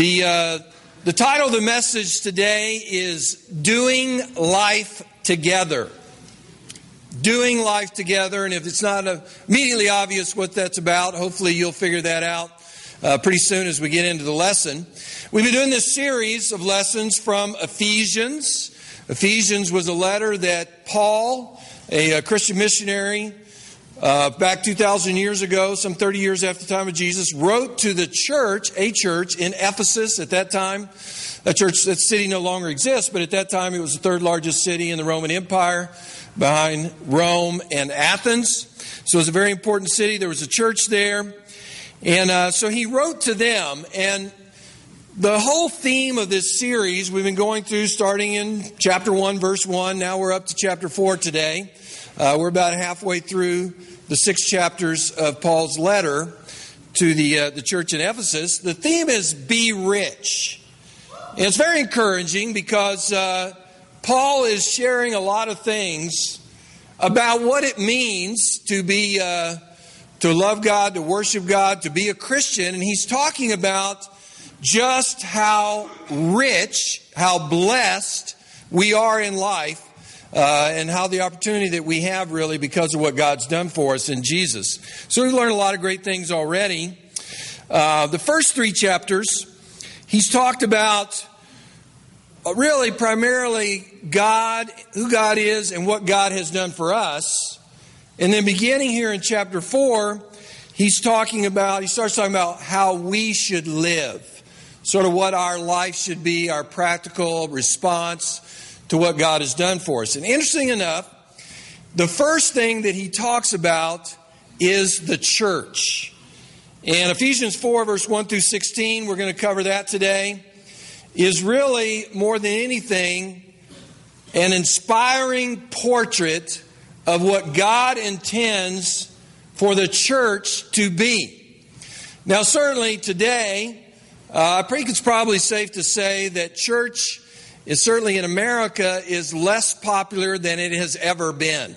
The, uh, the title of the message today is Doing Life Together. Doing life together, and if it's not immediately obvious what that's about, hopefully you'll figure that out uh, pretty soon as we get into the lesson. We've been doing this series of lessons from Ephesians. Ephesians was a letter that Paul, a, a Christian missionary, uh, back 2,000 years ago, some 30 years after the time of Jesus, wrote to the church, a church in Ephesus at that time. That church, that city no longer exists, but at that time it was the third largest city in the Roman Empire behind Rome and Athens. So it was a very important city. There was a church there. And uh, so he wrote to them. And the whole theme of this series we've been going through starting in chapter 1, verse 1. Now we're up to chapter 4 today. Uh, we're about halfway through the six chapters of Paul's letter to the, uh, the church in Ephesus. The theme is be rich. And it's very encouraging because uh, Paul is sharing a lot of things about what it means to be uh, to love God, to worship God, to be a Christian, and he's talking about just how rich, how blessed we are in life uh, and how the opportunity that we have really because of what God's done for us in Jesus. So we've learned a lot of great things already. Uh, the first three chapters, he's talked about really primarily God, who God is, and what God has done for us. And then beginning here in chapter 4, he's talking about, he starts talking about how we should live, sort of what our life should be, our practical response to what God has done for us. And interesting enough, the first thing that he talks about is the church. And Ephesians 4, verse 1 through 16, we're going to cover that today, is really more than anything an inspiring portrait of what God intends for the church to be. Now, certainly today, uh, I think it's probably safe to say that church is certainly in America is less popular than it has ever been.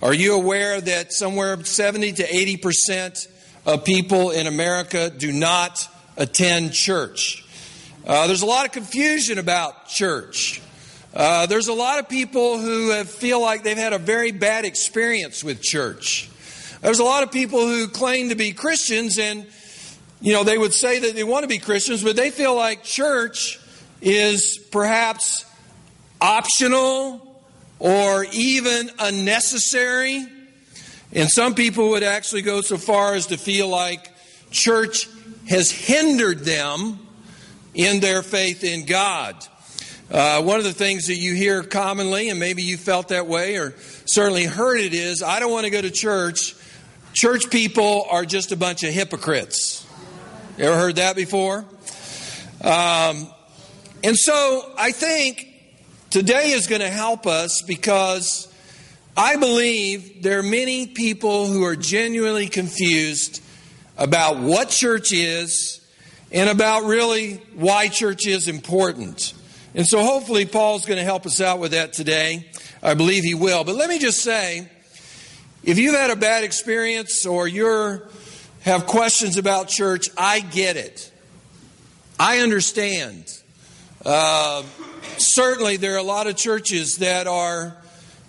Are you aware that somewhere 70 to 80 percent of people in America do not attend church? Uh, there's a lot of confusion about church. Uh, there's a lot of people who have, feel like they've had a very bad experience with church. There's a lot of people who claim to be Christians and, you know, they would say that they want to be Christians, but they feel like church is perhaps optional or even unnecessary. And some people would actually go so far as to feel like church has hindered them in their faith in God. Uh, one of the things that you hear commonly, and maybe you felt that way or certainly heard it, is I don't want to go to church. Church people are just a bunch of hypocrites. You ever heard that before? Um, and so I think today is going to help us because I believe there are many people who are genuinely confused about what church is and about really why church is important. And so hopefully Paul's going to help us out with that today. I believe he will. But let me just say, if you've had a bad experience or you have questions about church, I get it. I understand. Uh, certainly, there are a lot of churches that are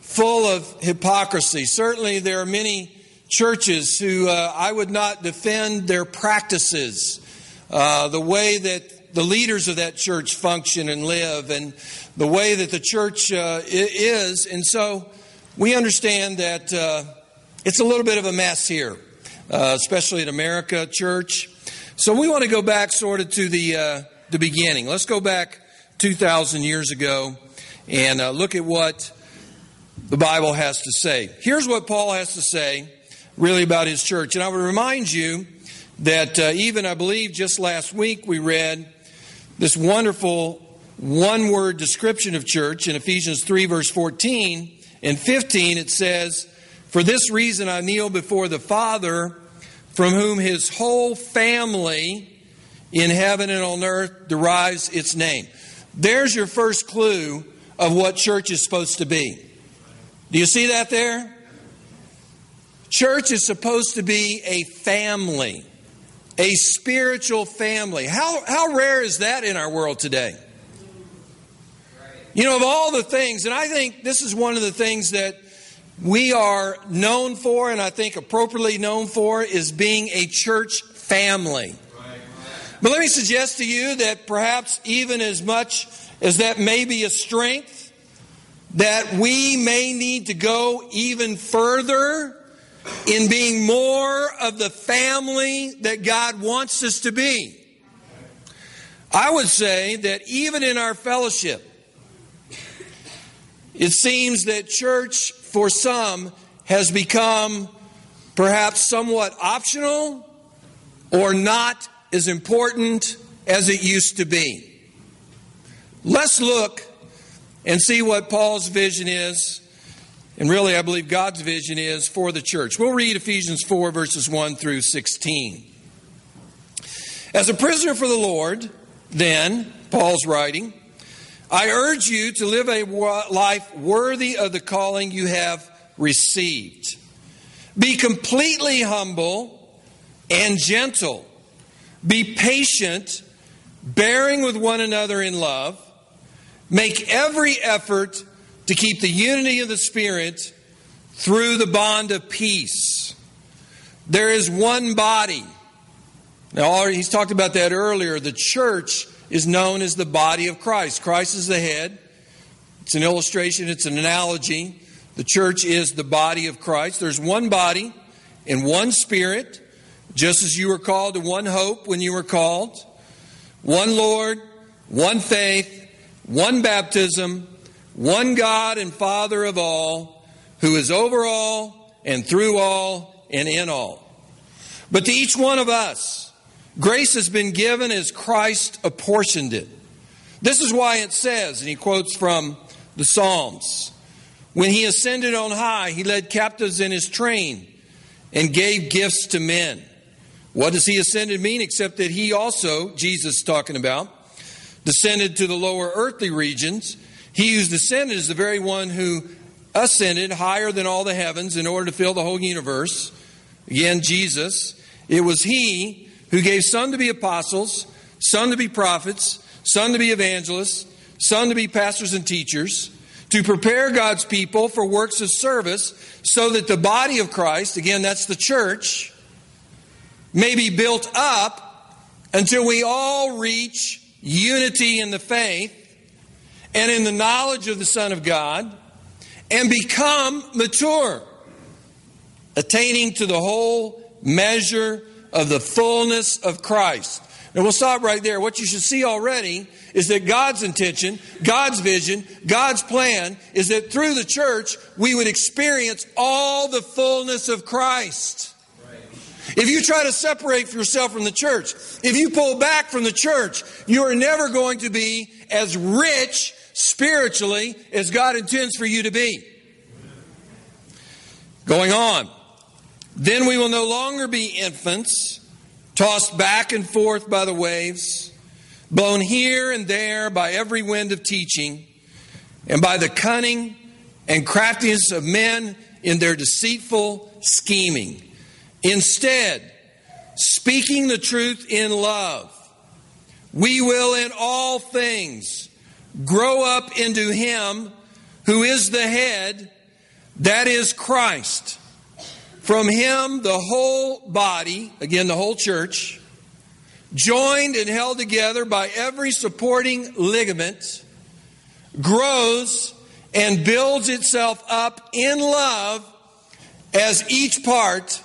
full of hypocrisy. Certainly, there are many churches who uh, I would not defend their practices, uh, the way that the leaders of that church function and live, and the way that the church uh, is. And so, we understand that uh, it's a little bit of a mess here, uh, especially in America church. So, we want to go back sort of to the the beginning. Let's go back 2,000 years ago and uh, look at what the Bible has to say. Here's what Paul has to say really about his church. And I would remind you that uh, even, I believe, just last week we read this wonderful one word description of church in Ephesians 3, verse 14 and 15. It says, For this reason I kneel before the Father, from whom his whole family in heaven and on earth derives its name. There's your first clue of what church is supposed to be. Do you see that there? Church is supposed to be a family. a spiritual family. How, how rare is that in our world today? You know, of all the things, and I think this is one of the things that we are known for, and I think appropriately known for, is being a church family. But let me suggest to you that perhaps even as much as that may be a strength, that we may need to go even further in being more of the family that God wants us to be. I would say that even in our fellowship, it seems that church for some has become perhaps somewhat optional or not as important as it used to be. Let's look and see what Paul's vision is, and really, I believe God's vision is for the church. We'll read Ephesians 4, verses 1 through 16. As a prisoner for the Lord, then, Paul's writing, I urge you to live a life worthy of the calling you have received. Be completely humble and gentle. Be patient, bearing with one another in love. Make every effort to keep the unity of the Spirit through the bond of peace. There is one body. Now, he's talked about that earlier. The church is known as the body of Christ. Christ is the head. It's an illustration, it's an analogy. The church is the body of Christ. There's one body and one spirit, just as you were called to one hope when you were called, one Lord, one faith, one baptism, one God and Father of all, who is over all and through all and in all. But to each one of us, Grace has been given as Christ apportioned it. This is why it says, and he quotes from the Psalms When he ascended on high, he led captives in his train and gave gifts to men. What does he ascended mean except that he also, Jesus is talking about, descended to the lower earthly regions? He who's descended is the very one who ascended higher than all the heavens in order to fill the whole universe. Again, Jesus. It was he who gave some to be apostles, some to be prophets, some to be evangelists, some to be pastors and teachers, to prepare God's people for works of service, so that the body of Christ, again, that's the church, may be built up until we all reach unity in the faith and in the knowledge of the Son of God and become mature, attaining to the whole measure of the fullness of Christ. And we'll stop right there. What you should see already is that God's intention, God's vision, God's plan is that through the church we would experience all the fullness of Christ. If you try to separate yourself from the church, if you pull back from the church, you are never going to be as rich spiritually as God intends for you to be. Going on. Then we will no longer be infants, tossed back and forth by the waves, blown here and there by every wind of teaching, and by the cunning and craftiness of men in their deceitful scheming. Instead, speaking the truth in love, we will in all things grow up into Him who is the head, that is Christ. From him, the whole body, again, the whole church, joined and held together by every supporting ligament, grows and builds itself up in love as each part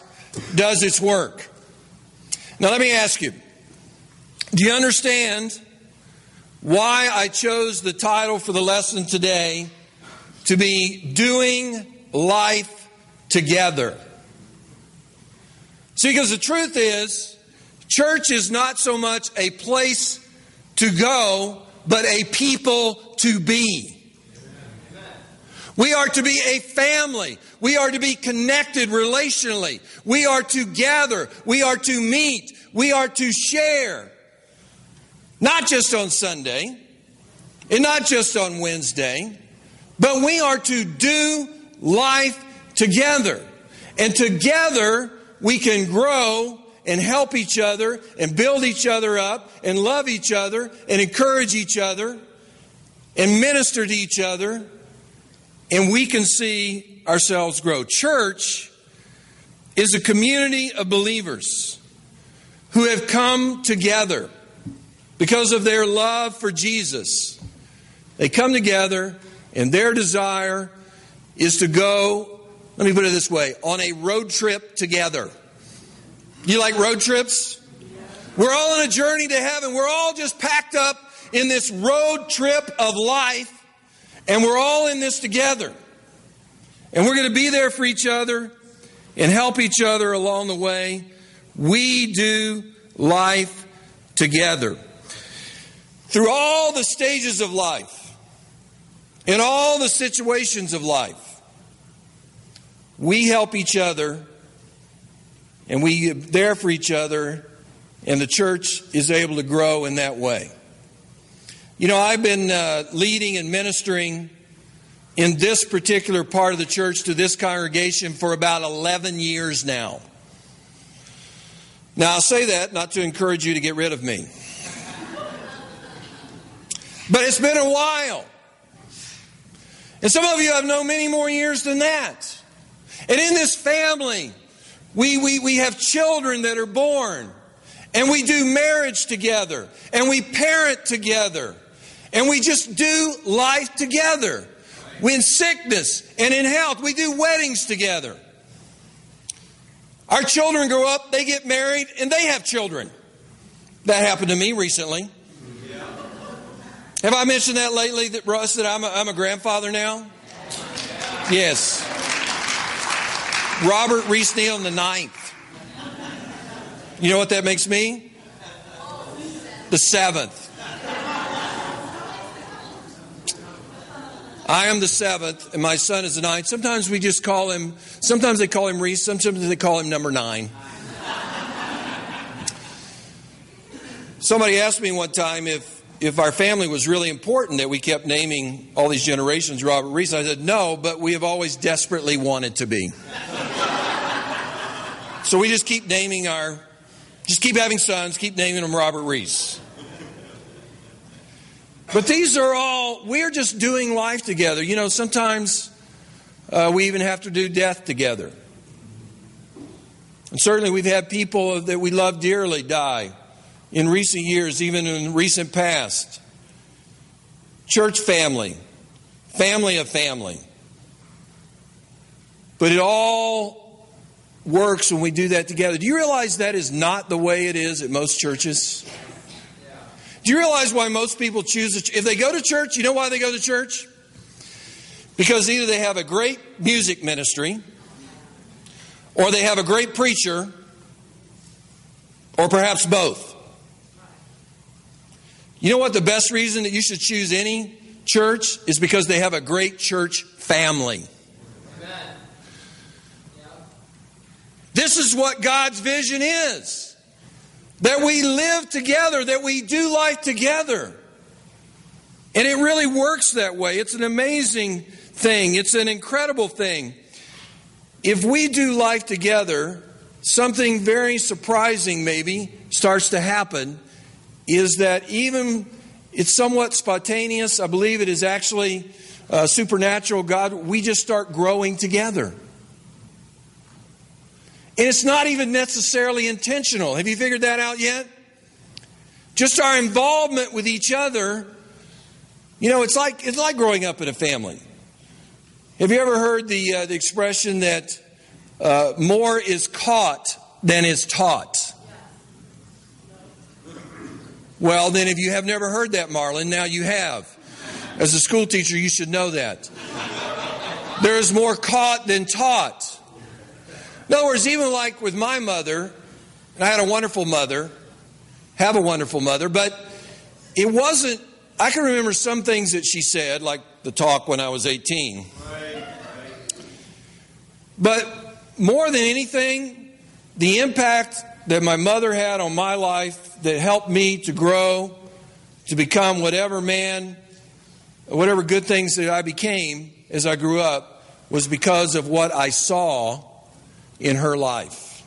does its work. Now, let me ask you do you understand why I chose the title for the lesson today to be Doing Life Together? See, because the truth is, church is not so much a place to go, but a people to be. We are to be a family. We are to be connected relationally. We are to gather. We are to meet. We are to share. Not just on Sunday and not just on Wednesday, but we are to do life together. And together, we can grow and help each other and build each other up and love each other and encourage each other and minister to each other, and we can see ourselves grow. Church is a community of believers who have come together because of their love for Jesus. They come together, and their desire is to go, let me put it this way, on a road trip together. You like road trips? We're all on a journey to heaven. We're all just packed up in this road trip of life, and we're all in this together. And we're going to be there for each other and help each other along the way. We do life together. Through all the stages of life, in all the situations of life, we help each other and we are there for each other, and the church is able to grow in that way. You know, I've been uh, leading and ministering in this particular part of the church to this congregation for about 11 years now. Now, I'll say that not to encourage you to get rid of me. But it's been a while. And some of you have known many more years than that. And in this family, we, we, we have children that are born. And we do marriage together. And we parent together. And we just do life together. We in sickness and in health, we do weddings together. Our children grow up, they get married, and they have children. That happened to me recently. Have I mentioned that lately, that Russ, that I'm a, I'm a grandfather now? Yes. Robert Reese Neal the ninth. You know what that makes me? The seventh. I am the seventh, and my son is the ninth. Sometimes we just call him, sometimes they call him Reese, sometimes they call him number nine. Somebody asked me one time if, if our family was really important that we kept naming all these generations Robert Reese. I said, no, but we have always desperately wanted to be. so we just keep naming our, just keep having sons, keep naming them Robert Reese. But these are all, we're just doing life together. You know, sometimes uh, we even have to do death together. And certainly we've had people that we love dearly die in recent years, even in recent past. Church family, family of family. But it all works when we do that together. Do you realize that is not the way it is at most churches? Do you realize why most people choose, if they go to church, you know why they go to church? Because either they have a great music ministry, or they have a great preacher, or perhaps both. You know what the best reason that you should choose any church is because they have a great church family. This is what God's vision is. That we live together, that we do life together. And it really works that way. It's an amazing thing, it's an incredible thing. If we do life together, something very surprising maybe starts to happen is that even it's somewhat spontaneous. I believe it is actually uh, supernatural. God, we just start growing together. And it's not even necessarily intentional. Have you figured that out yet? Just our involvement with each other. You know, it's like it's like growing up in a family. Have you ever heard the uh, the expression that uh, more is caught than is taught? Well, then, if you have never heard that, Marlon, now you have. As a school teacher, you should know that. There is more caught than taught. In other words, even like with my mother, and I had a wonderful mother, have a wonderful mother, but it wasn't, I can remember some things that she said, like the talk when I was 18. But more than anything, the impact that my mother had on my life that helped me to grow, to become whatever man, whatever good things that I became as I grew up, was because of what I saw in her life.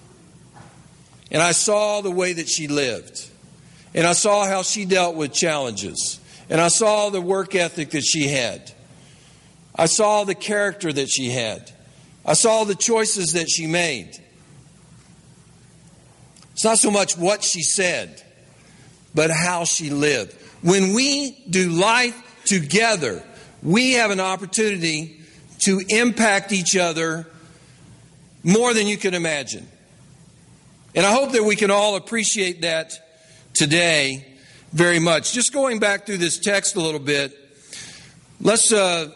and I saw the way that she lived. And I saw how she dealt with challenges. And I saw the work ethic that she had. I saw the character that she had. I saw the choices that she made. It's not so much what she said, but how she lived. When we do life together, we have an opportunity to impact each other more than you can imagine. And I hope that we can all appreciate that today very much. Just going back through this text a little bit, let's, uh,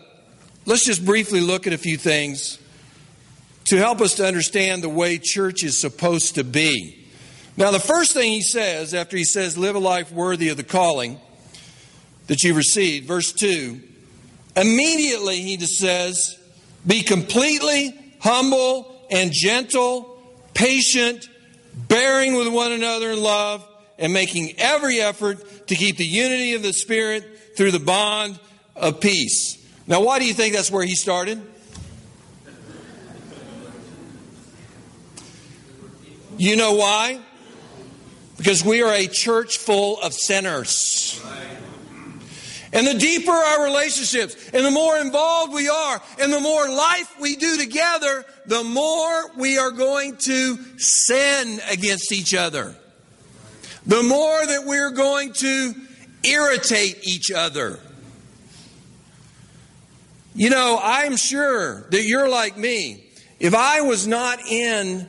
let's just briefly look at a few things to help us to understand the way church is supposed to be. Now, the first thing he says after he says, live a life worthy of the calling that you've received, verse 2, immediately he just says, be completely humble and gentle, patient, bearing with one another in love, and making every effort to keep the unity of the Spirit through the bond of peace. Now, why do you think that's where he started? You know why? Because we are a church full of sinners. And the deeper our relationships, and the more involved we are, and the more life we do together, the more we are going to sin against each other. The more that we're going to irritate each other. You know, I'm sure that you're like me. If I was not in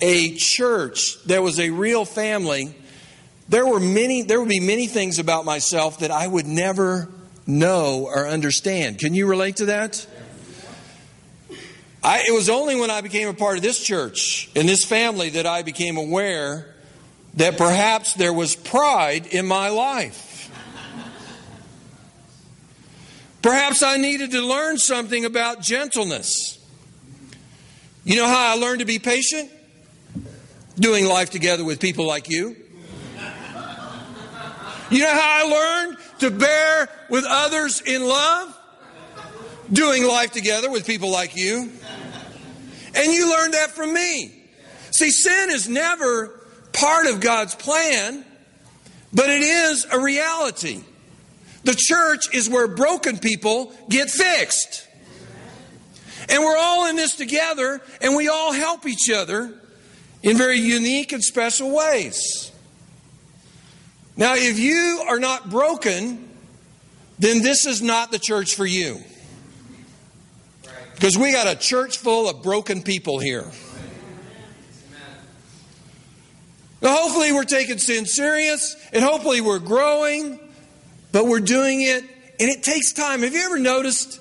a church that was a real family, there were many there would be many things about myself that I would never know or understand. Can you relate to that? I, it was only when I became a part of this church and this family that I became aware that perhaps there was pride in my life. Perhaps I needed to learn something about gentleness. You know how I learned to be patient? Doing life together with people like you. You know how I learned to bear with others in love? Doing life together with people like you. And you learned that from me. See, sin is never part of God's plan, but it is a reality. The church is where broken people get fixed. And we're all in this together, and we all help each other in very unique and special ways. Now, if you are not broken, then this is not the church for you. Because we got a church full of broken people here. Now, hopefully, we're taking sin serious, and hopefully, we're growing, but we're doing it, and it takes time. Have you ever noticed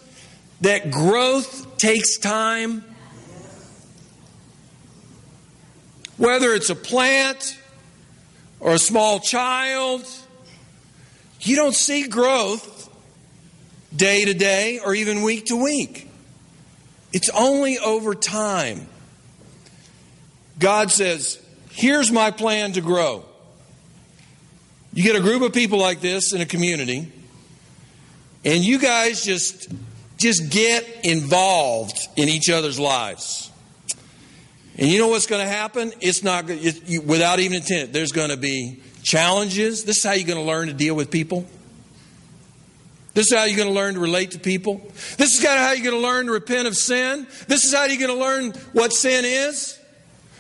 that growth takes time? Whether it's a plant or a small child, you don't see growth day to day or even week to week. It's only over time. God says, Here's my plan to grow. You get a group of people like this in a community, and you guys just just get involved in each other's lives. And you know what's going to happen? It's not it, you, without even intent. There's going to be challenges. This is how you're going to learn to deal with people. This is how you're going to learn to relate to people. This is kind of how you're going to learn to repent of sin. This is how you're going to learn what sin is.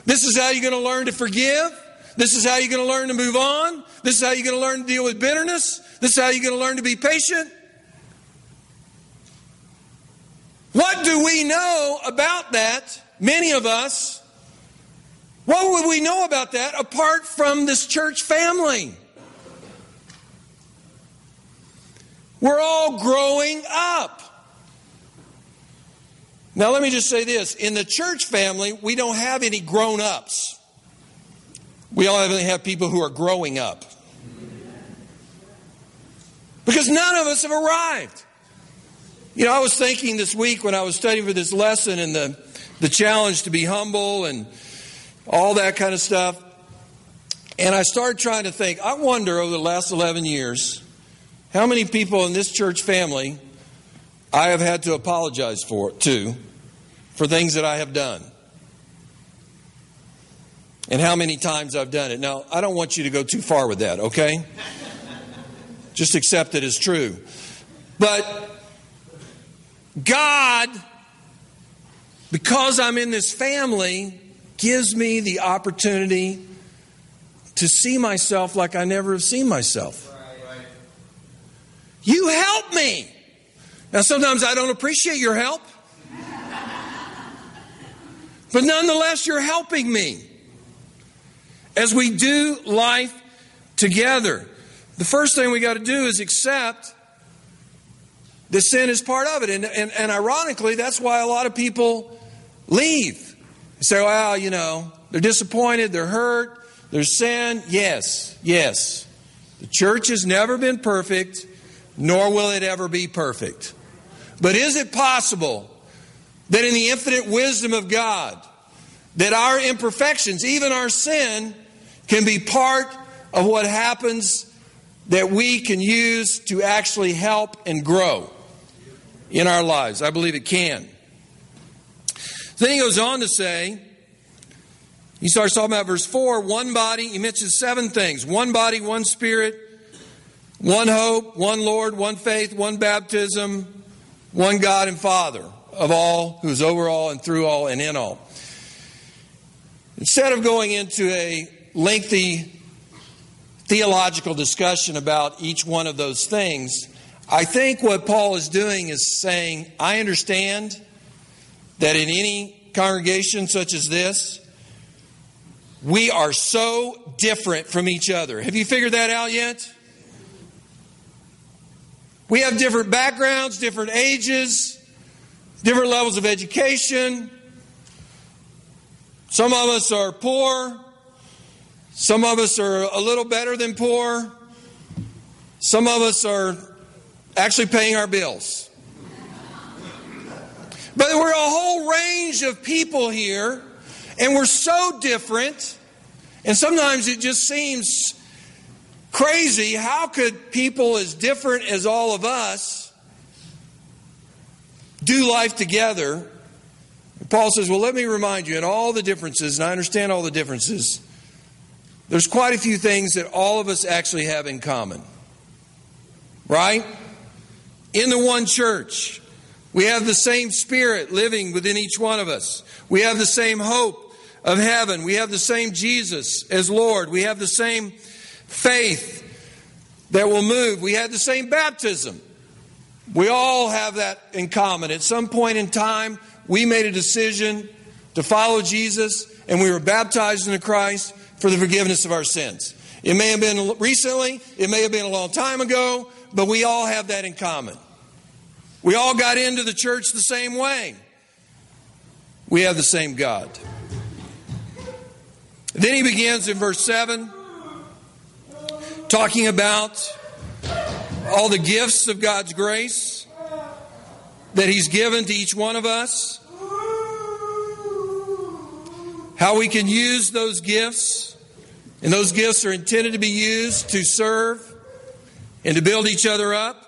This is how you're going to learn to forgive. This is how you're going to learn to move on. This is how you're going to learn to deal with bitterness. This is how you're going to learn to be patient. What do we know about that? Many of us. What would we know about that apart from this church family? We're all growing up. Now, let me just say this in the church family, we don't have any grown ups. We only have people who are growing up. Because none of us have arrived. You know, I was thinking this week when I was studying for this lesson and the, the challenge to be humble and all that kind of stuff. And I started trying to think, I wonder over the last 11 years, how many people in this church family I have had to apologize for to for things that I have done. and how many times I've done it. Now, I don't want you to go too far with that, okay? Just accept it as true. But God, because I'm in this family, gives me the opportunity to see myself like I never have seen myself. You help me. Now, sometimes I don't appreciate your help, but nonetheless, you're helping me as we do life together. The first thing we got to do is accept the sin is part of it. And, and, and ironically, that's why a lot of people leave. They say, well, you know, they're disappointed, they're hurt, there's sin. Yes, yes. The church has never been perfect, nor will it ever be perfect. But is it possible that in the infinite wisdom of God, that our imperfections, even our sin, can be part of what happens that we can use to actually help and grow in our lives? I believe it can. Then he goes on to say, he starts talking about verse 4 one body. He mentions seven things one body, one spirit, one hope, one Lord, one faith, one baptism, one God and Father of all, who is over all and through all and in all. Instead of going into a lengthy theological discussion about each one of those things, I think what Paul is doing is saying, I understand that in any congregation such as this, we are so different from each other. Have you figured that out yet? We have different backgrounds, different ages, different levels of education. Some of us are poor. Some of us are a little better than poor. Some of us are actually paying our bills. But we're a whole range of people here and we're so different, and sometimes it just seems crazy. How could people as different as all of us do life together? Paul says, Well, let me remind you, in all the differences, and I understand all the differences, there's quite a few things that all of us actually have in common. Right? In the one church, we have the same spirit living within each one of us. We have the same hope of heaven. We have the same Jesus as Lord. We have the same faith that will move. We had the same baptism. We all have that in common. At some point in time, we made a decision to follow Jesus and we were baptized into Christ for the forgiveness of our sins. It may have been recently, it may have been a long time ago, but we all have that in common. We all got into the church the same way. We have the same God. Then he begins in verse 7 talking about all the gifts of God's grace that he's given to each one of us, how we can use those gifts, and those gifts are intended to be used to serve and to build each other up.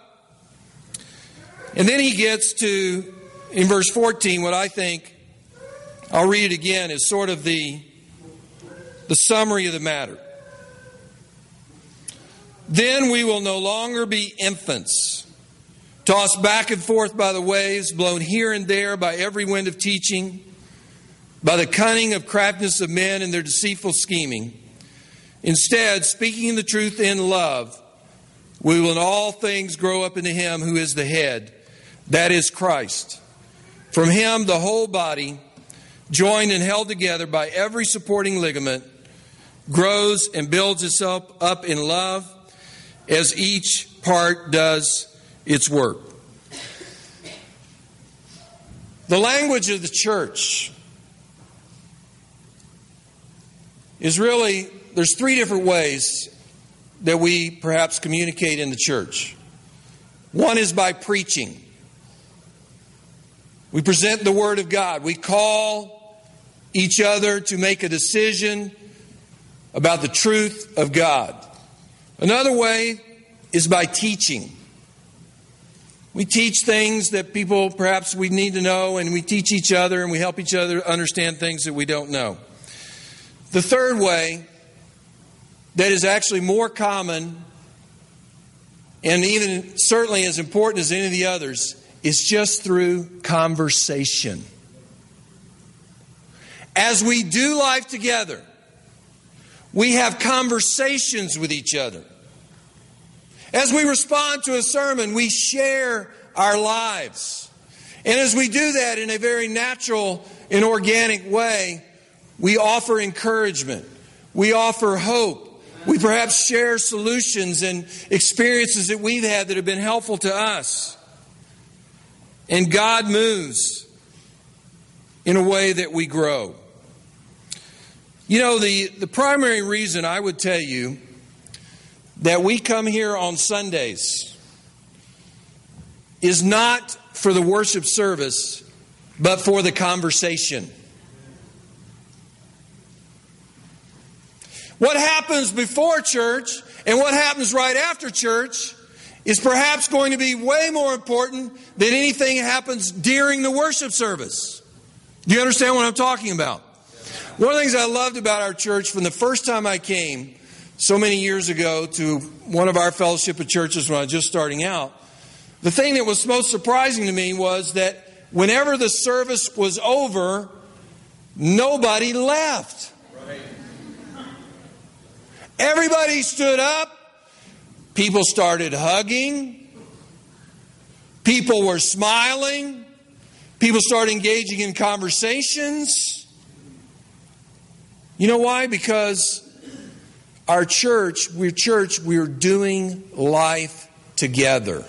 And then he gets to, in verse 14, what I think, I'll read it again, is sort of the the summary of the matter. Then we will no longer be infants, tossed back and forth by the waves, blown here and there by every wind of teaching, by the cunning of craftiness of men and their deceitful scheming. Instead, speaking the truth in love, we will in all things grow up into Him who is the head, that is Christ. From Him, the whole body, joined and held together by every supporting ligament, grows and builds itself up in love as each part does its work. The language of the church is really, there's three different ways that we perhaps communicate in the church. One is by preaching. We present the Word of God. We call each other to make a decision about the truth of God. Another way is by teaching. We teach things that people perhaps we need to know, and we teach each other and we help each other understand things that we don't know. The third way that is actually more common and even certainly as important as any of the others is just through conversation. As we do life together, we have conversations with each other. As we respond to a sermon, we share our lives. And as we do that in a very natural and organic way, we offer encouragement. We offer hope. We perhaps share solutions and experiences that we've had that have been helpful to us. And God moves in a way that we grow. You know, the, the primary reason I would tell you that we come here on Sundays is not for the worship service, but for the conversation. What happens before church and what happens right after church is perhaps going to be way more important than anything that happens during the worship service. Do you understand what I'm talking about? One of the things I loved about our church from the first time I came so many years ago to one of our fellowship of churches when I was just starting out, the thing that was most surprising to me was that whenever the service was over, nobody left. Everybody stood up. People started hugging. People were smiling. People started engaging in conversations. You know why? Because our church, we're church, we're doing life together.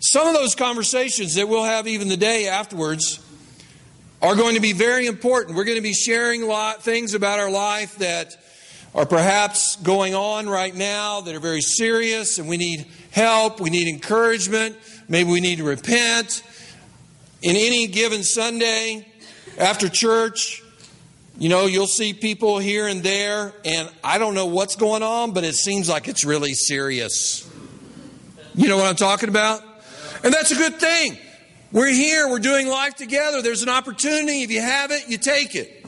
Some of those conversations that we'll have even the day afterwards are going to be very important. We're going to be sharing lot things about our life that are perhaps going on right now that are very serious and we need help, we need encouragement, maybe we need to repent. In any given Sunday after church, you know, you'll see people here and there, and I don't know what's going on, but it seems like it's really serious. You know what I'm talking about? And that's a good thing. We're here, we're doing life together. There's an opportunity. If you have it, you take it.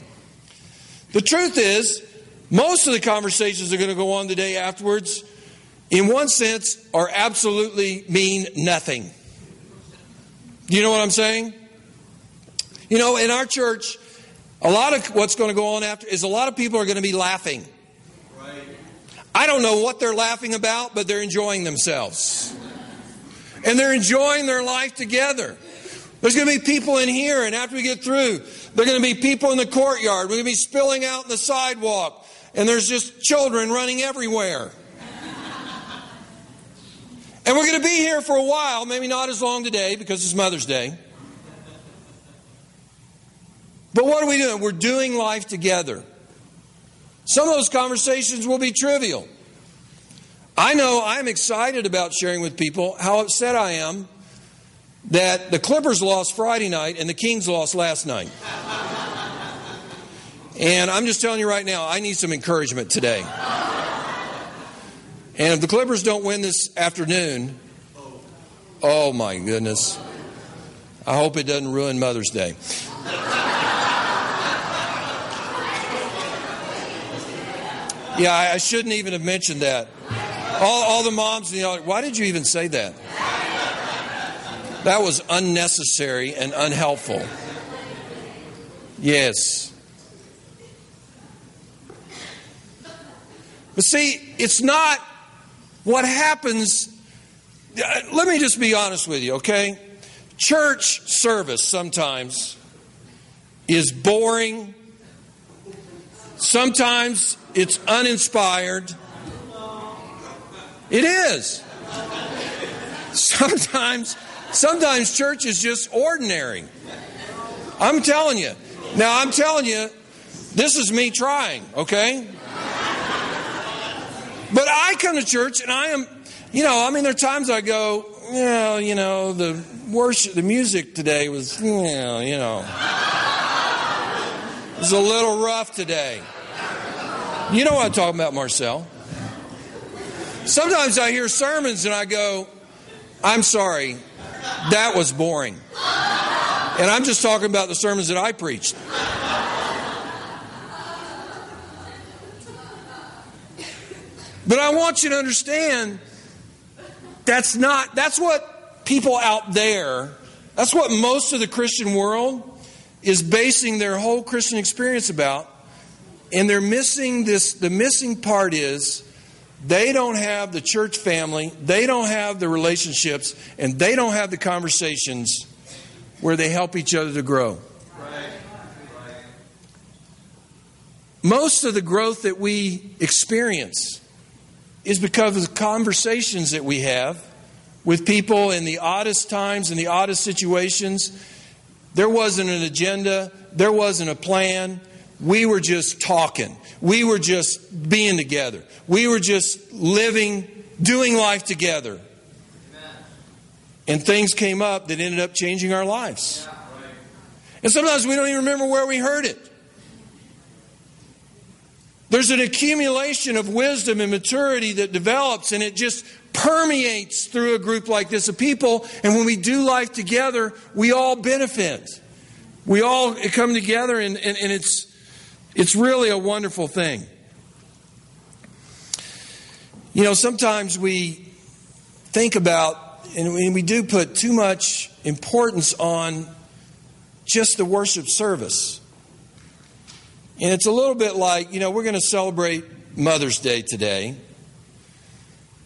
The truth is, most of the conversations that are going to go on the day afterwards, in one sense, are absolutely mean nothing. Do you know what I'm saying? You know, in our church, a lot of what's going to go on after is a lot of people are going to be laughing. I don't know what they're laughing about, but they're enjoying themselves. And they're enjoying their life together. There's going to be people in here, and after we get through, there are going to be people in the courtyard. We're going to be spilling out in the sidewalk, and there's just children running everywhere. and we're going to be here for a while, maybe not as long today because it's Mother's Day. But what are we doing? We're doing life together. Some of those conversations will be trivial. I know I'm excited about sharing with people how upset I am that the Clippers lost Friday night and the Kings lost last night. And I'm just telling you right now, I need some encouragement today. And if the Clippers don't win this afternoon, oh my goodness. I hope it doesn't ruin Mother's Day. Yeah, I shouldn't even have mentioned that. All, all the moms the audience, why did you even say that? That was unnecessary and unhelpful. Yes. But see, it's not what happens. Uh, let me just be honest with you, okay? Church service sometimes is boring. Sometimes it's uninspired. It is. Sometimes, sometimes church is just ordinary. I'm telling you. Now, I'm telling you, this is me trying, okay? But I come to church and I am, you know, I mean, there are times I go, well, you know, the worship, the music today was, you know, you know, it was a little rough today. You know what I'm talking about, Marcel. Sometimes I hear sermons and I go, I'm sorry, that was boring. And I'm just talking about the sermons that I preached. But I want you to understand that's not, that's what people out there, that's what most of the Christian world is basing their whole Christian experience about. And they're missing this, the missing part is they don't have the church family, they don't have the relationships, and they don't have the conversations where they help each other to grow. Most of the growth that we experience is because of the conversations that we have with people in the oddest times, in the oddest situations. There wasn't an agenda, there wasn't a plan. We were just talking. We were just being together. We were just living, doing life together. And things came up that ended up changing our lives. And sometimes we don't even remember where we heard it. There's an accumulation of wisdom and maturity that develops, and it just permeates through a group like this of people. And when we do life together, we all benefit. We all come together, and, and, and it's, it's really a wonderful thing. You know, sometimes we think about, and we do put too much importance on just the worship service. And it's a little bit like, you know, we're going to celebrate Mother's Day today.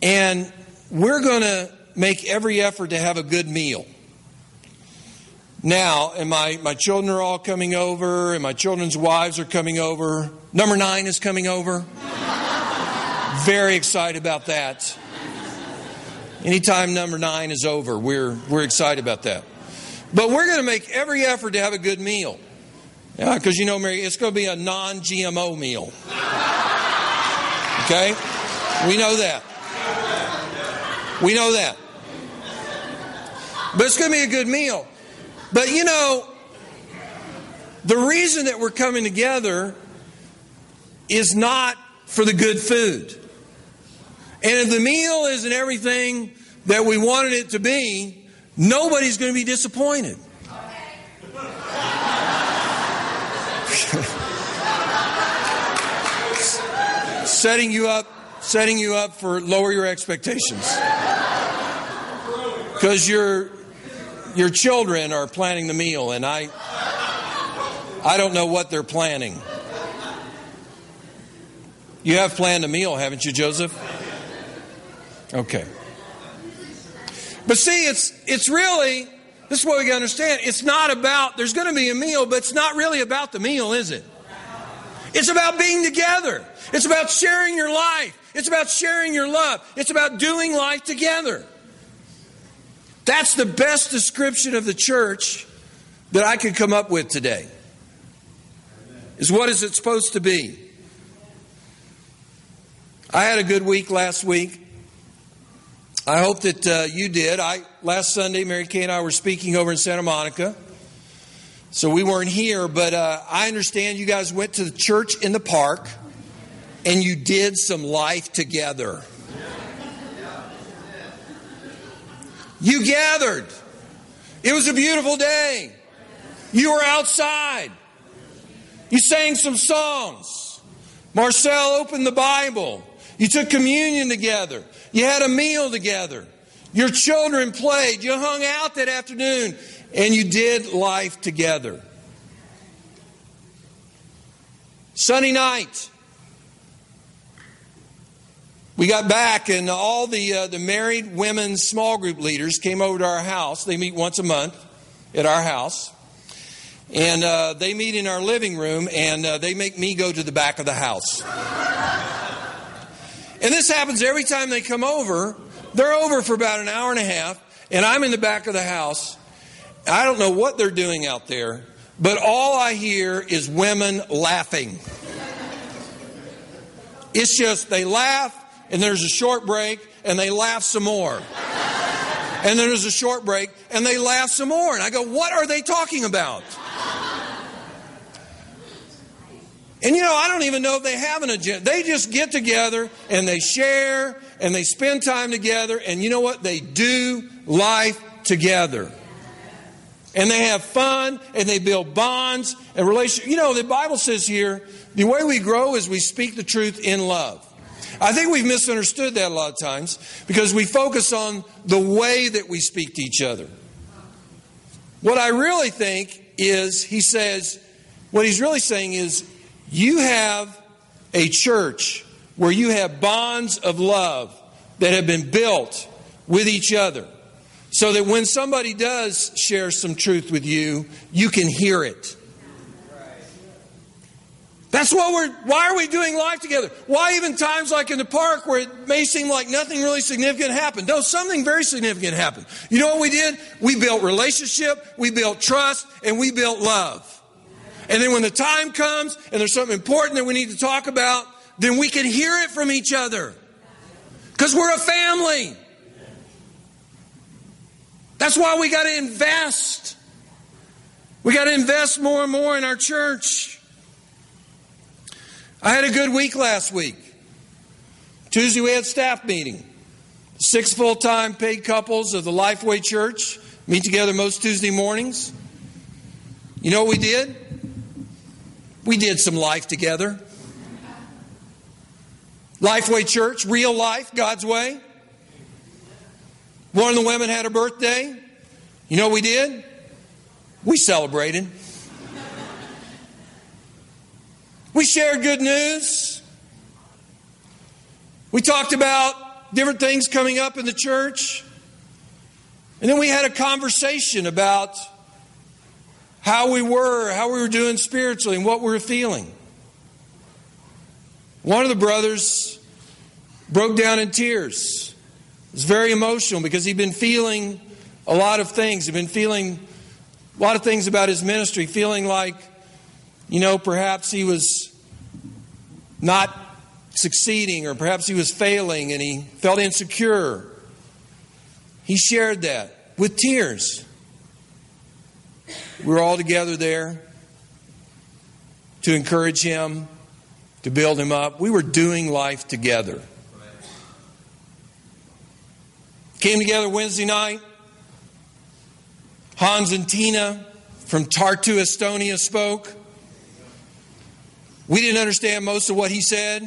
And we're going to make every effort to have a good meal. Now, and my, my children are all coming over, and my children's wives are coming over. Number nine is coming over. Very excited about that. Anytime number nine is over, we're, we're excited about that. But we're going to make every effort to have a good meal. Yeah, because you know, Mary, it's going to be a non GMO meal. Okay? We know that. We know that. But it's going to be a good meal. But you know, the reason that we're coming together is not for the good food. And if the meal isn't everything that we wanted it to be, nobody's going to be disappointed. Setting you up, setting you up for lower your expectations. Because your your children are planning the meal, and I I don't know what they're planning. You have planned a meal, haven't you, Joseph? Okay. But see, it's it's really this is what we got to understand. It's not about there's going to be a meal, but it's not really about the meal, is it? It's about being together. It's about sharing your life. It's about sharing your love. It's about doing life together. That's the best description of the church that I could come up with today. Is what is it supposed to be? I had a good week last week. I hope that uh, you did. I last Sunday, Mary Kay and I were speaking over in Santa Monica. So we weren't here, but uh, I understand you guys went to the church in the park and you did some life together. You gathered. It was a beautiful day. You were outside. You sang some songs. Marcel opened the Bible. You took communion together. You had a meal together. Your children played. You hung out that afternoon and you did life together. Sunny night. We got back, and all the uh, the married women's small group leaders came over to our house. They meet once a month at our house, and uh, they meet in our living room, and uh, they make me go to the back of the house. and this happens every time they come over. They're over for about an hour and a half, and I'm in the back of the house, I don't know what they're doing out there, but all I hear is women laughing. It's just they laugh, and there's a short break, and they laugh some more. And then there's a short break, and they laugh some more. And I go, What are they talking about? And you know, I don't even know if they have an agenda. They just get together and they share and they spend time together. And you know what? They do life together and they have fun and they build bonds and relationships. You know, the Bible says here the way we grow is we speak the truth in love. I think we've misunderstood that a lot of times because we focus on the way that we speak to each other. What I really think is, he says, what he's really saying is, you have a church where you have bonds of love that have been built with each other so that when somebody does share some truth with you, you can hear it. That's what we're, why are we doing life together? Why even times like in the park where it may seem like nothing really significant happened? No, something very significant happened. You know what we did? We built relationship, we built trust, and we built love. And then when the time comes and there's something important that we need to talk about, then we can hear it from each other. Because we're a family. That's why we got to invest. We got to invest more and more in our church. I had a good week last week. Tuesday we had staff meeting. Six full-time paid couples of the Lifeway Church meet together most Tuesday mornings. You know what we did? We did some life together. Lifeway Church, real life, God's way. One of the women had a birthday. You know we did? We celebrated. We shared good news. We talked about different things coming up in the church. And then we had a conversation about how we were, how we were doing spiritually, and what we were feeling. One of the brothers broke down in tears. Was very emotional because he'd been feeling a lot of things. He'd been feeling a lot of things about his ministry, feeling like, you know, perhaps he was not succeeding or perhaps he was failing and he felt insecure. He shared that with tears. We were all together there to encourage him, to build him up. We were doing life together. Came together Wednesday night. Hans and Tina from Tartu, Estonia spoke. We didn't understand most of what he said.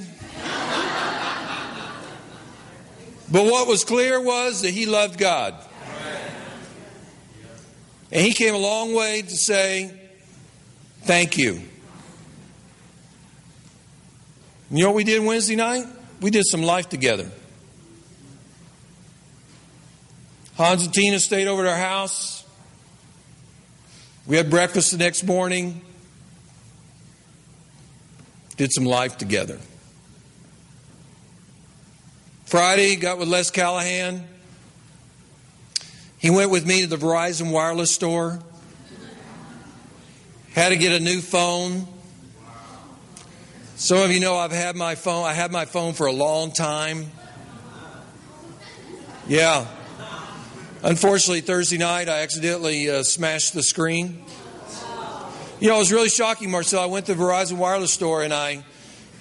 but what was clear was that he loved God. And he came a long way to say, Thank you. You know what we did Wednesday night? We did some life together. Hans and Tina stayed over at our house. We had breakfast the next morning. Did some life together. Friday, got with Les Callahan. He went with me to the Verizon wireless store. Had to get a new phone. Some of you know I've had my phone. I had my phone for a long time. Yeah. Unfortunately, Thursday night, I accidentally uh, smashed the screen. You know, it was really shocking, Marcel. I went to the Verizon wireless store and I,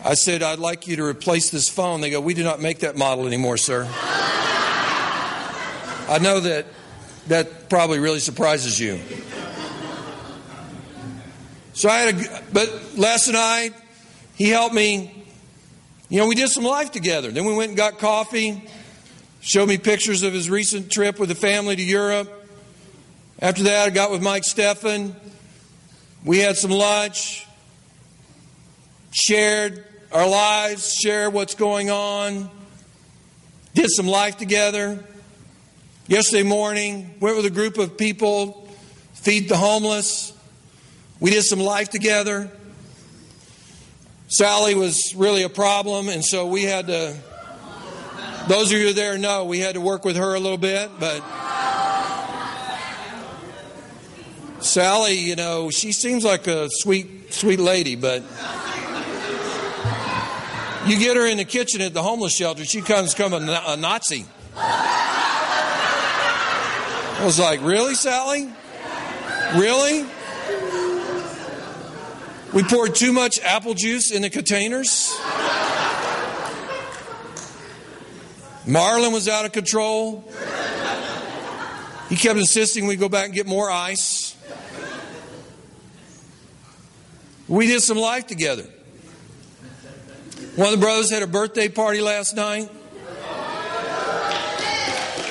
I said, I'd like you to replace this phone. They go, We do not make that model anymore, sir. I know that that probably really surprises you. So I had a, but and I, he helped me. You know, we did some life together. Then we went and got coffee showed me pictures of his recent trip with the family to Europe. After that, I got with Mike Steffen. We had some lunch, shared our lives, shared what's going on, did some life together. Yesterday morning, went with a group of people, feed the homeless. We did some life together. Sally was really a problem, and so we had to those of you there know we had to work with her a little bit, but Sally, you know, she seems like a sweet, sweet lady, but you get her in the kitchen at the homeless shelter, she comes come a, a Nazi. I was like, really, Sally? Really? We poured too much apple juice in the containers. Marlin was out of control. He kept insisting we go back and get more ice. We did some life together. One of the brothers had a birthday party last night.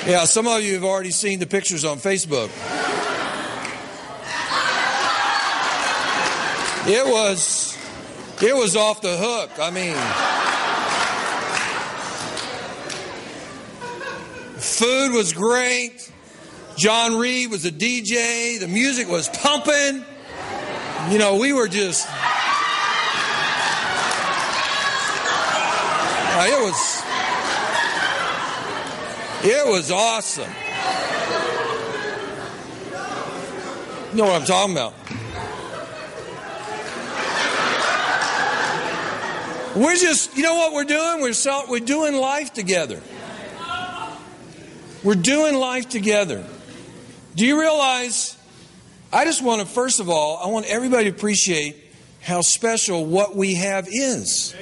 Yeah, some of you have already seen the pictures on Facebook. It was it was off the hook. I mean, food was great. John Reed was a DJ. The music was pumping. You know, we were just Uh, it was it was awesome. You know what I'm talking about? We're just, you know what we're doing? We're so, we're doing life together. We're doing life together. Do you realize? I just want to, first of all, I want everybody to appreciate how special what we have is.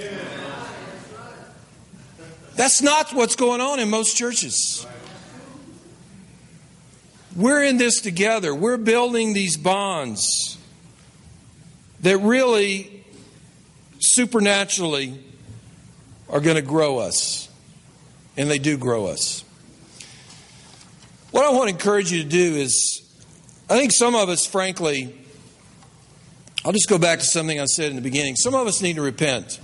That's not what's going on in most churches. We're in this together. We're building these bonds that really supernaturally are going to grow us. And they do grow us. What I want to encourage you to do is, I think some of us, frankly, I'll just go back to something I said in the beginning. Some of us need to repent.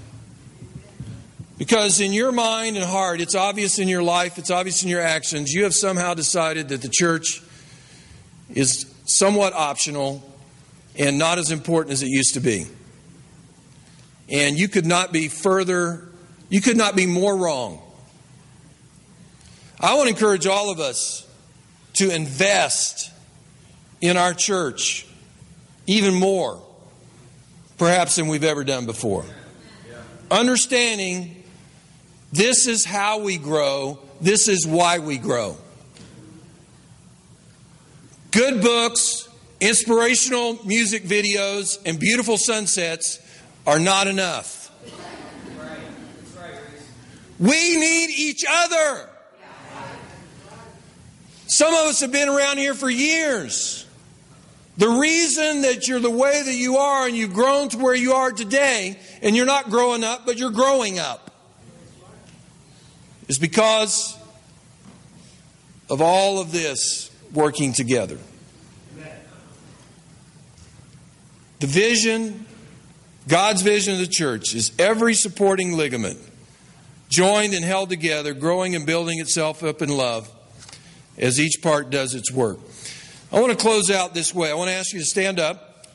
Because in your mind and heart, it's obvious in your life, it's obvious in your actions, you have somehow decided that the church is somewhat optional and not as important as it used to be. And you could not be further, you could not be more wrong. I want to encourage all of us to invest in our church even more, perhaps, than we've ever done before. Understanding this is how we grow. This is why we grow. Good books, inspirational music videos, and beautiful sunsets are not enough. We need each other. Some of us have been around here for years. The reason that you're the way that you are and you've grown to where you are today, and you're not growing up, but you're growing up is because of all of this working together. The vision, God's vision of the church, is every supporting ligament joined and held together, growing and building itself up in love as each part does its work. I want to close out this way. I want to ask you to stand up.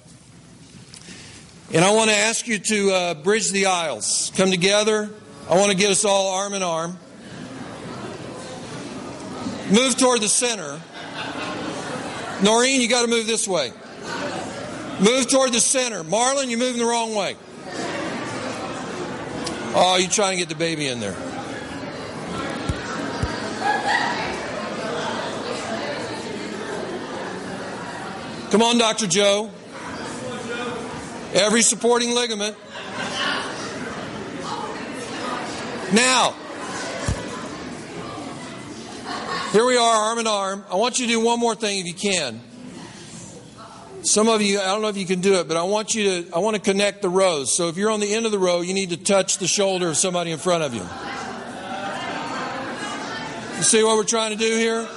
And I want to ask you to uh, bridge the aisles. Come together. I want to get us all arm in arm. Move toward the center. Noreen, you got to move this way. Move toward the center. Marlon, you're moving the wrong way. Oh, you're trying to get the baby in there. Come on, Dr. Joe. Every supporting ligament. Now, here we are, arm in arm. I want you to do one more thing if you can. Some of you, I don't know if you can do it, but I want you to, I want to connect the rows. So if you're on the end of the row, you need to touch the shoulder of somebody in front of you. You see what we're trying to do here?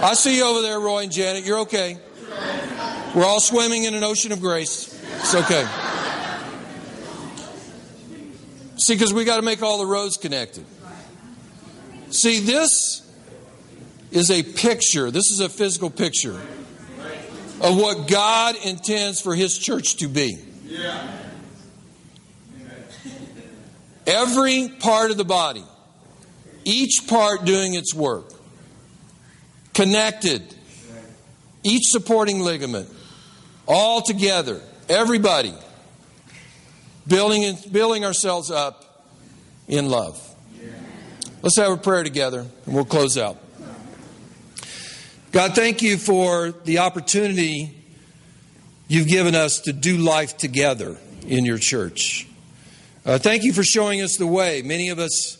I see you over there, Roy and Janet. You're okay. We're all swimming in an ocean of grace. It's okay. See, because we got to make all the roads connected. See, this is a picture, this is a physical picture of what God intends for His church to be. Every part of the body, each part doing its work, connected, each supporting ligament, all together, everybody building, building ourselves up in love. Let's have a prayer together and we'll close out. God, thank you for the opportunity you've given us to do life together in your church. Uh, thank you for showing us the way. Many of us,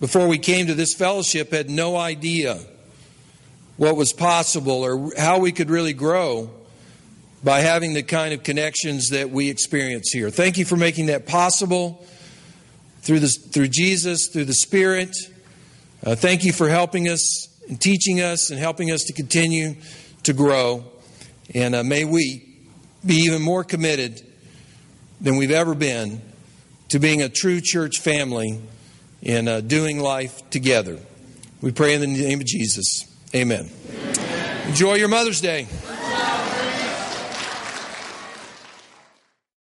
before we came to this fellowship, had no idea what was possible or how we could really grow by having the kind of connections that we experience here. Thank you for making that possible through, through Jesus, through the Spirit. Uh, thank you for helping us and teaching us and helping us to continue to grow. And uh, may we be even more committed than we've ever been to being a true church family and uh, doing life together. We pray in the name of Jesus. Amen. Amen. Enjoy your Mother's Day.